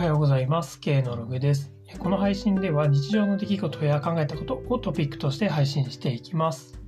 はようございます。K のログです。この配信では日常の出来事や考えたことをトピックとして配信していきます。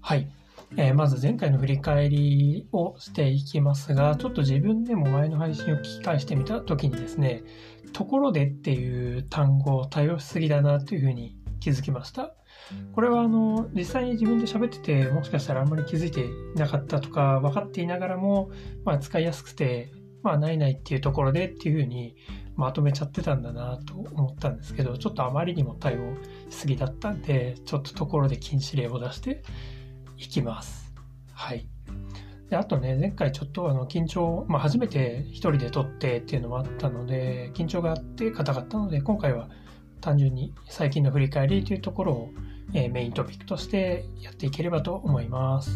はい。えー、まず前回の振り返りをしていきますが、ちょっと自分でも前の配信を聞き返してみた時にですね、ところでっていう単語を多用しすぎだなというふうに気づきました。これはあの実際に自分で喋っててもしかしたらあんまり気づいていなかったとか分かっていながらも、まあ、使いやすくてまあ、ないないっていうところでっていうふうにまとめちゃってたんだなと思ったんですけど、ちょっとあまりにも対応しすぎだったんで、ちょっとところで禁止令を出していきます。はい。であとね、前回ちょっとあの緊張、まあ、初めて一人で撮ってっていうのもあったので、緊張があって硬かったので、今回は単純に最近の振り返りというところを、えメイントピックとしてやっていければと思います。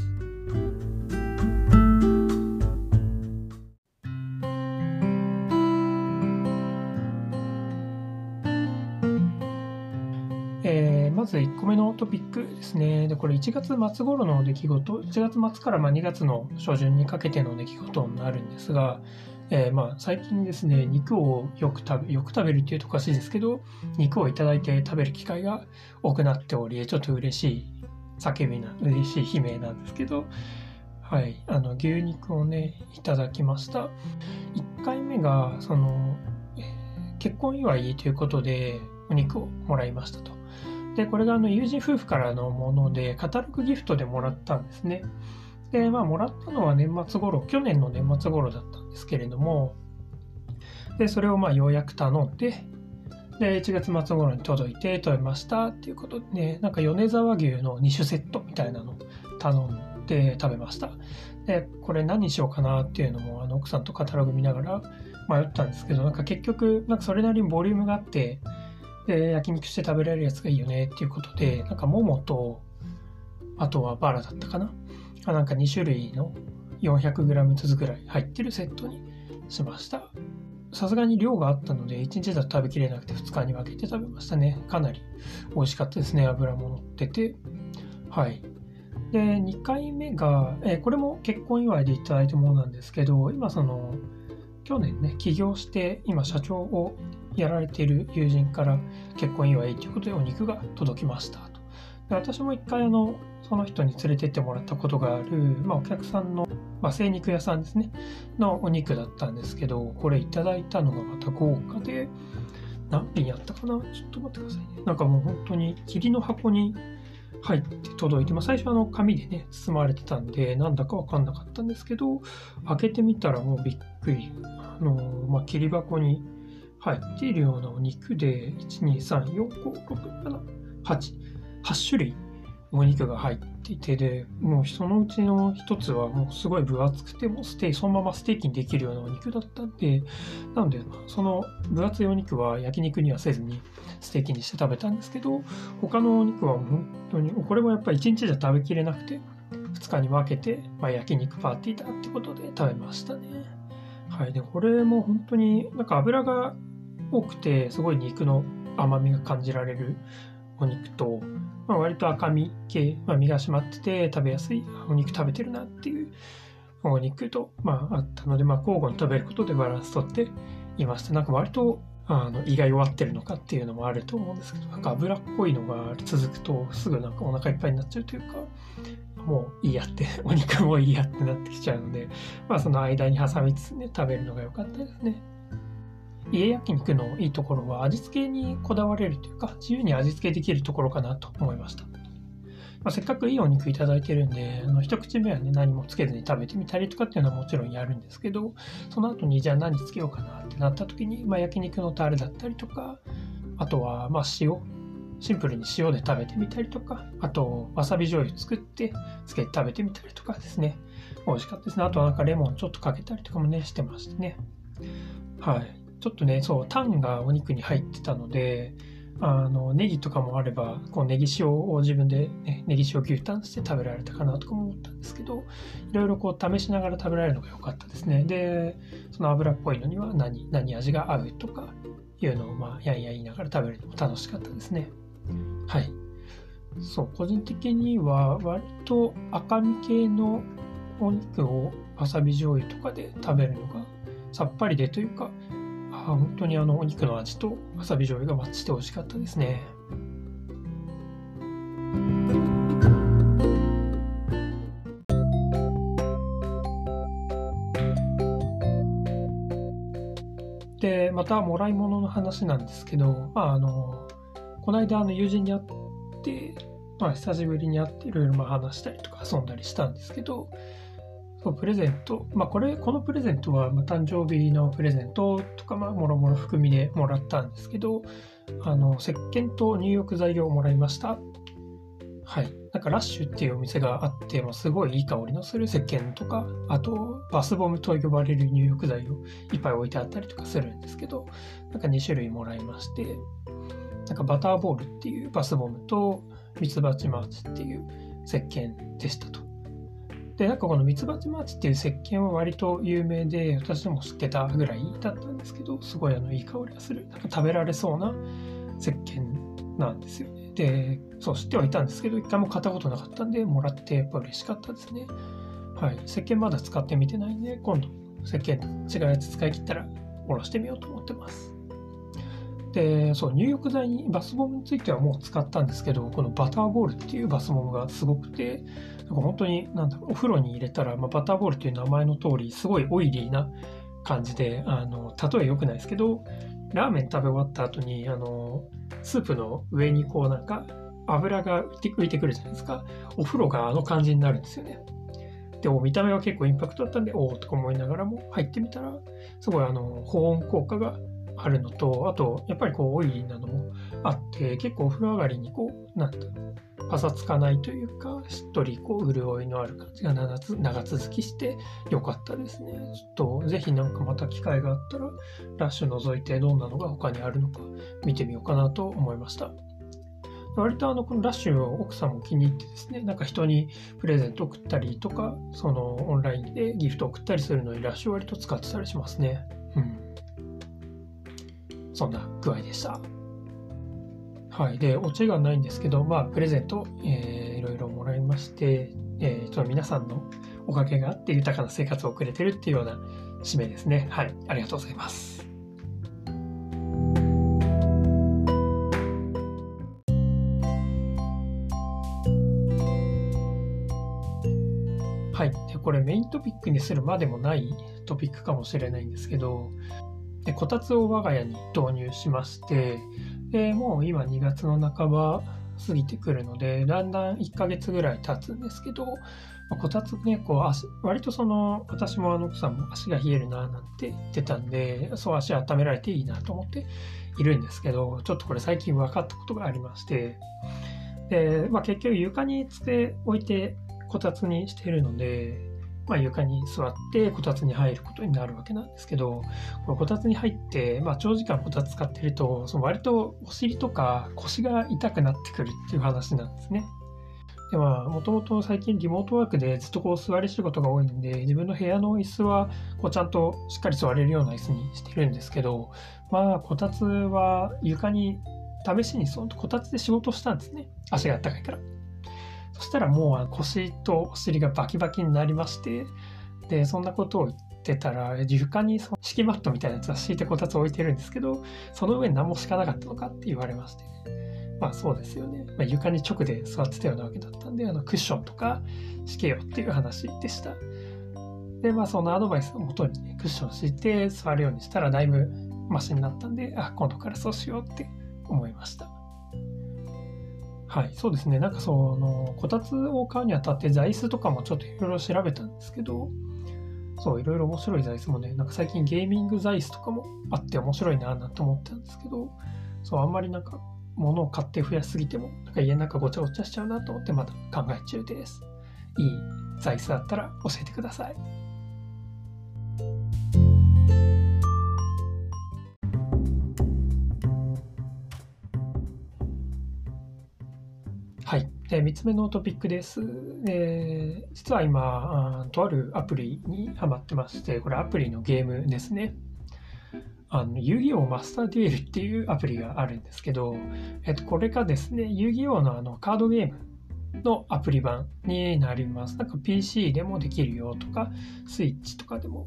目のトピックですね。で、これ1月末頃の出来事、1月末からま2月の初旬にかけての出来事になるんですが、えー、ま最近ですね、肉をよく食べ、よく食べるっていうとおかしいですけど、肉をいただいて食べる機会が多くなっており、ちょっと嬉しい叫びな、嬉しい悲鳴なんですけど、はい、あの牛肉をね、いただきました。1回目が、その、結婚祝いということでお肉をもらいましたと。で、これがあの友人夫婦からのもので、カタログギフトでもらったんですね。で、まあ、もらったのは年末頃、去年の年末頃だったんですけれども、で、それをまあようやく頼んで、で、1月末頃に届いて食べましたっていうことで、ね、なんか米沢牛の2種セットみたいなの頼んで食べました。で、これ何にしようかなっていうのも、あの奥さんとカタログ見ながら迷ったんですけど、なんか結局、なんかそれなりにボリュームがあって、で、焼肉して食べられるやつがいいよねっていうことで、なんかももと、あとはバラだったかな？なんか2種類の 400g ずつぐらい入ってるセットにしました。さすがに量があったので、1日だと食べきれなくて2日に分けて食べましたね。かなり美味しかったですね。油も乗ってて。はい。で、2回目が、えー、これも結婚祝いでいただいたものなんですけど、今その、去年ね、起業して、今社長をやられている友人から結婚祝いということでお肉が届きましたと。で私も一回あのその人に連れてってもらったことがある、まあ、お客さんの、まあ、精肉屋さんですね。のお肉だったんですけどこれいただいたのがまた豪華で何品やったかな？ちょっと待ってくださいね。なんかもう本当に霧の箱に入って届いて、まあ、最初あの紙でね包まれてたんでなんだか分かんなかったんですけど開けてみたらもうびっくり。あの、まあ、霧箱に入っているようなお肉で、1、2、3、4、5、6、7、8、8種類お肉が入っていてで、もうそのうちの一つはもうすごい分厚くて、もステーキ、そのままステーキにできるようなお肉だったんで、なので、その分厚いお肉は焼肉にはせずにステーキにして食べたんですけど、他のお肉は本当に、これもやっぱり1日じゃ食べきれなくて、2日に分けて、まあ、焼肉パーティーだってことで食べましたね。はい。で、これも本当になんか油が多くてすごい肉の甘みが感じられるお肉と、まあ、割と赤身系、まあ、身が締まってて食べやすいお肉食べてるなっていうお肉と、まあ、あったので、まあ、交互に食べることでバランスとっていましたなんか割とあの胃が弱ってるのかっていうのもあると思うんですけどなんか脂っこいのが続くとすぐなんかお腹いっぱいになっちゃうというかもういいやってお肉もいいやってなってきちゃうのでまあその間に挟みつつね食べるのが良かったですね。家焼肉のいいところは味付けにこだわれるというか自由に味付けできるところかなと思いました、まあ、せっかくいいお肉いただいてるんであの一口目はね何もつけずに食べてみたりとかっていうのはもちろんやるんですけどその後にじゃあ何つけようかなってなった時に、まあ、焼肉のタレだったりとかあとはまあ塩シンプルに塩で食べてみたりとか、あと、わさび醤油作ってつけて食べてみたりとかですね。美味しかったですね。あとはなんかレモンちょっとかけたりとかもね、してましてね。はい。ちょっとね、そう、タンがお肉に入ってたので、あの、ネギとかもあれば、こう、ネギ塩を自分で、ね、ネギ塩牛タンして食べられたかなとか思ったんですけど、いろいろこう、試しながら食べられるのが良かったですね。で、その油っぽいのには何、何味が合うとかいうのを、まあ、やんや言いながら食べるのも楽しかったですね。はい。そう、個人的には、割と赤身系のお肉をわさび醤油とかで食べるのがさっぱりでというか、本当にあのお肉の味とわさび醤油がマッチして美味しかったですね。で、またもらい物の話なんですけど、まあ、あの、この間あの友人に会って、まあ、久しぶりに会っていろいろ話したりとか遊んだりしたんですけど、そうプレゼント、まあ、これ、このプレゼントは、まあ、誕生日のプレゼントとか、まあ、もろもろ含みでもらったんですけど、あの、石鹸と入浴剤をもらいました。はい。なんかラッシュっていうお店があって、まあ、すごいいい香りのする石鹸とか、あとバスボムと呼ばれる入浴剤をいっぱい置いてあったりとかするんですけど、なんか2種類もらいまして、なんかバターボールっていうバスボムとミツバチマーチっていう石鹸でしたと。で、なんかこのミツバチマーチっていう石鹸は割と有名で、私も知ってたぐらいだったんですけど、すごいあのいい香りがする。なんか食べられそうな石鹸なんですよね。で、そう知ってはいたんですけど、一回も買ったことなかったんで、もらってやっぱ嬉しかったですね。はい。石鹸まだ使ってみてないんで、今度石鹸違うやつ使い切ったら、おろしてみようと思ってます。で、そう、入浴剤にバスボムについてはもう使ったんですけど、このバターボールっていうバスボムがすごくて、なんか本当に、なんだろう、お風呂に入れたら、まあ、バターボールっていう名前の通り、すごいオイリーな感じで、あの、例え良くないですけど、ラーメン食べ終わった後に、あの、スープの上にこうなんか油が浮いてくるじゃないですか。お風呂があの感じになるんですよね。でも見た目は結構インパクトだったんで、おおとか思いながらも入ってみたら、すごいあの保温効果があるのと、あと、やっぱりこうオイリーなのもあって、結構お風呂上がりにこう、なんてパサつかないというか、しっとりこう潤いのある感じが長続きしてよかったですね。ちょっとぜひなんかまた機会があったら、ラッシュ除いてどんなのが他にあるのか見てみようかなと思いました。割とあのこのラッシュを奥さんも気に入ってですね、なんか人にプレゼント送ったりとか、そのオンラインでギフト送ったりするのにラッシュ割と使ってたりしますね。うん。そんな具合でした。はい。で、オチがないんですけど、まあ、プレゼント、えー、いろいろもらいまして、えー、ちょっと皆さんのおかげがあって豊かな生活を送れてるっていうような締めですね。はい。ありがとうございます。はい。で、これメイントピックにするまでもないトピックかもしれないんですけど、でこたつを我が家に導入しまして、でもう今2月の半ば過ぎてくるので、だんだん1ヶ月ぐらい経つんですけど、まあ、こたつね、こう足、割とその、私もあの奥さんも足が冷えるななんて言ってたんで、そう足温められていいなと思っているんですけど、ちょっとこれ最近分かったことがありまして、で、まあ、結局床につけ置いてこたつにしているので、まあ、床に座ってこたつに入ることになるわけなんですけど、このこたつに入って、まあ、長時間こたつ使ってると、その割とお尻とか腰が痛くなってくるっていう話なんですね。でまあ、もともと最近リモートワークでずっとこう座り仕事が多いんで、自分の部屋の椅子はこうちゃんとしっかり座れるような椅子にしてるんですけど、まあ、こたつは床に試しにそのこたつで仕事したんですね。足があったかいから。そしたらもう腰とお尻がバキバキになりまして、で、そんなことを言ってたら、床に敷きマットみたいなやつは敷いてこたつ置いてるんですけど、その上に何も敷かなかったのかって言われまして、まあそうですよね。まあ、床に直で座ってたようなわけだったんで、あのクッションとか敷けよっていう話でした。で、まあそのアドバイスをもとにね、クッション敷いて座るようにしたらだいぶマシになったんで、あ、今度からそうしようって思いました。はい、そうですね。なんかその、こたつを買うにあたって座椅子とかもちょっといろいろ調べたんですけど、そう、いろいろ面白い座椅子もね、なんか最近ゲーミング座椅子とかもあって面白いなぁなんて思ったんですけど、そう、あんまりなんか物を買って増やしすぎても、なんか家の中ごちゃごちゃしちゃうなと思ってまだ考え中です。いい座椅子だったら教えてください。はい。で、3つ目のトピックです。えー、実は今とあるアプリにハマってまして、これアプリのゲームですね。あの遊戯王マスターデュエルっていうアプリがあるんですけど、えっと、これがですね、遊戯王のあのカードゲームのアプリ版になります。なんか PC でもできるよとか、スイッチとかでも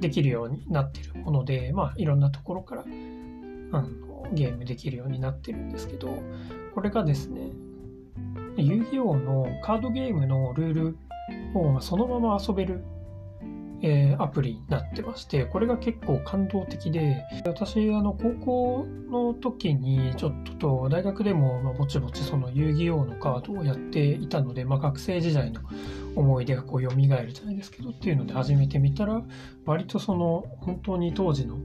できるようになってるもので、まあ、いろんなところからあのゲームできるようになってるんですけど、これがですね、遊戯王のカードゲームのルールをそのまま遊べる、えー、アプリになってまして、これが結構感動的で、私、あの、高校の時にちょっと、大学でも、ま、ぼちぼちその遊戯王のカードをやっていたので、まあ、学生時代の思い出がこう蘇るじゃないですけどっていうので始めてみたら、割とその、本当に当時の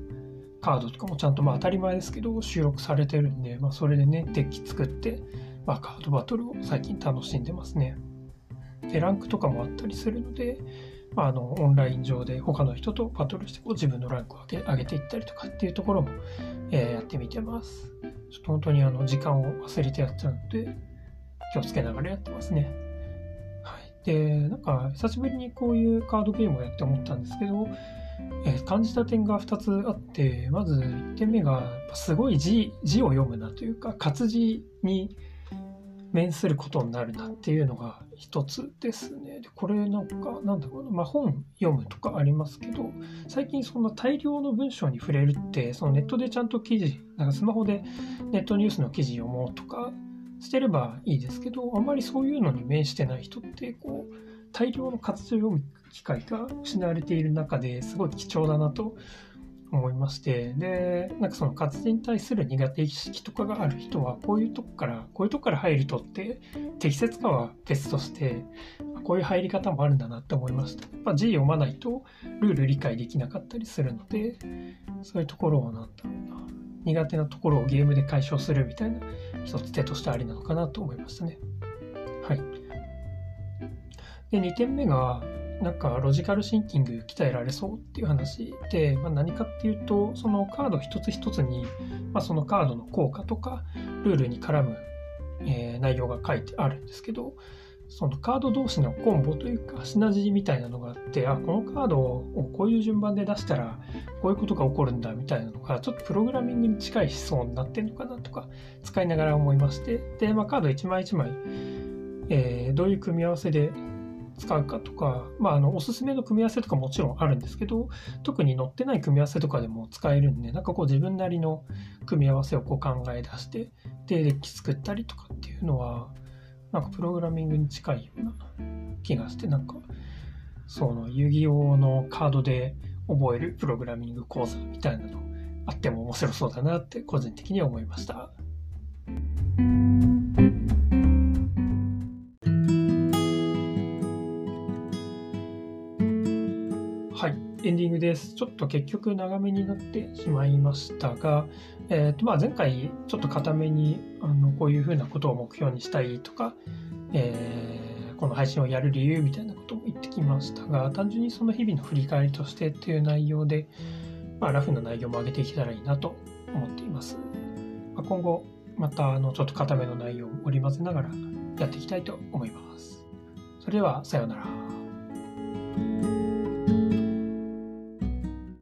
カードとかもちゃんとまあ当たり前ですけど収録されてるんで、まあ、それでねデッキ作って、まあ、カードバトルを最近楽しんでますね。でランクとかもあったりするので、まあ、あのオンライン上で他の人とバトルしてこう自分のランクを上げ上げていったりとかっていうところも、えー、やってみてます。ちょっと本当にあの時間を忘れてやっちゃうので気をつけながらやってますね。はい、でなんか久しぶりにこういうカードゲームをやって思ったんですけどえー、感じた点が2つあってまず1点目がすごい字字を読むなというか活字に面することになるなっていうのが一つですね。でこれなんかなんだろうな、まあ、本読むとかありますけど最近そんな大量の文章に触れるってそのネットでちゃんと記事なんかスマホでネットニュースの記事読もうとかしてればいいですけどあんまりそういうのに面してない人ってこう大量の活字を読む機会が失われている中ですごい貴重だなと思いましてでなんかその活字に対する苦手意識とかがある人はこういうとこからこういうとこから入るとって適切かは別としてこういう入り方もあるんだなって思いました。やっぱ字読まないとルール理解できなかったりするのでそういうところをなんだろうな苦手なところをゲームで解消するみたいな一つ手としてありなのかなと思いましたね。はい。で、2点目が、なんかロジカルシンキング鍛えられそうっていう話で、まあ、何かっていうと、そのカード一つ一つに、まあ、そのカードの効果とか、ルールに絡む、えー、内容が書いてあるんですけど、そのカード同士のコンボというか、シナジーみたいなのがあって、あ、このカードをこういう順番で出したら、こういうことが起こるんだみたいなのが、ちょっとプログラミングに近い思想になってるのかなとか、使いながら思いまして、で、まあ、カード1枚1枚、えー、どういう組み合わせで使うかとか、まあ、あのおすすめの組み合わせとかもちろんあるんですけど特に載ってない組み合わせとかでも使えるんでなんかこう自分なりの組み合わせをこう考え出してでデッキ作ったりとかっていうのはなんかプログラミングに近いような気がしてなんかその遊戯王のカードで覚えるプログラミング講座みたいなのあっても面白そうだなって個人的には思いました。です。ちょっと結局長めになってしまいましたが、えーとまあ、前回ちょっと固めにあのこういうふうなことを目標にしたいとか、えー、この配信をやる理由みたいなことも言ってきましたが、単純にその日々の振り返りとしてっていう内容で、まあ、ラフな内容も上げていけたらいいなと思っています。まあ、今後、またあのちょっと固めの内容を織り交ぜながらやっていきたいと思います。それでは、さようなら。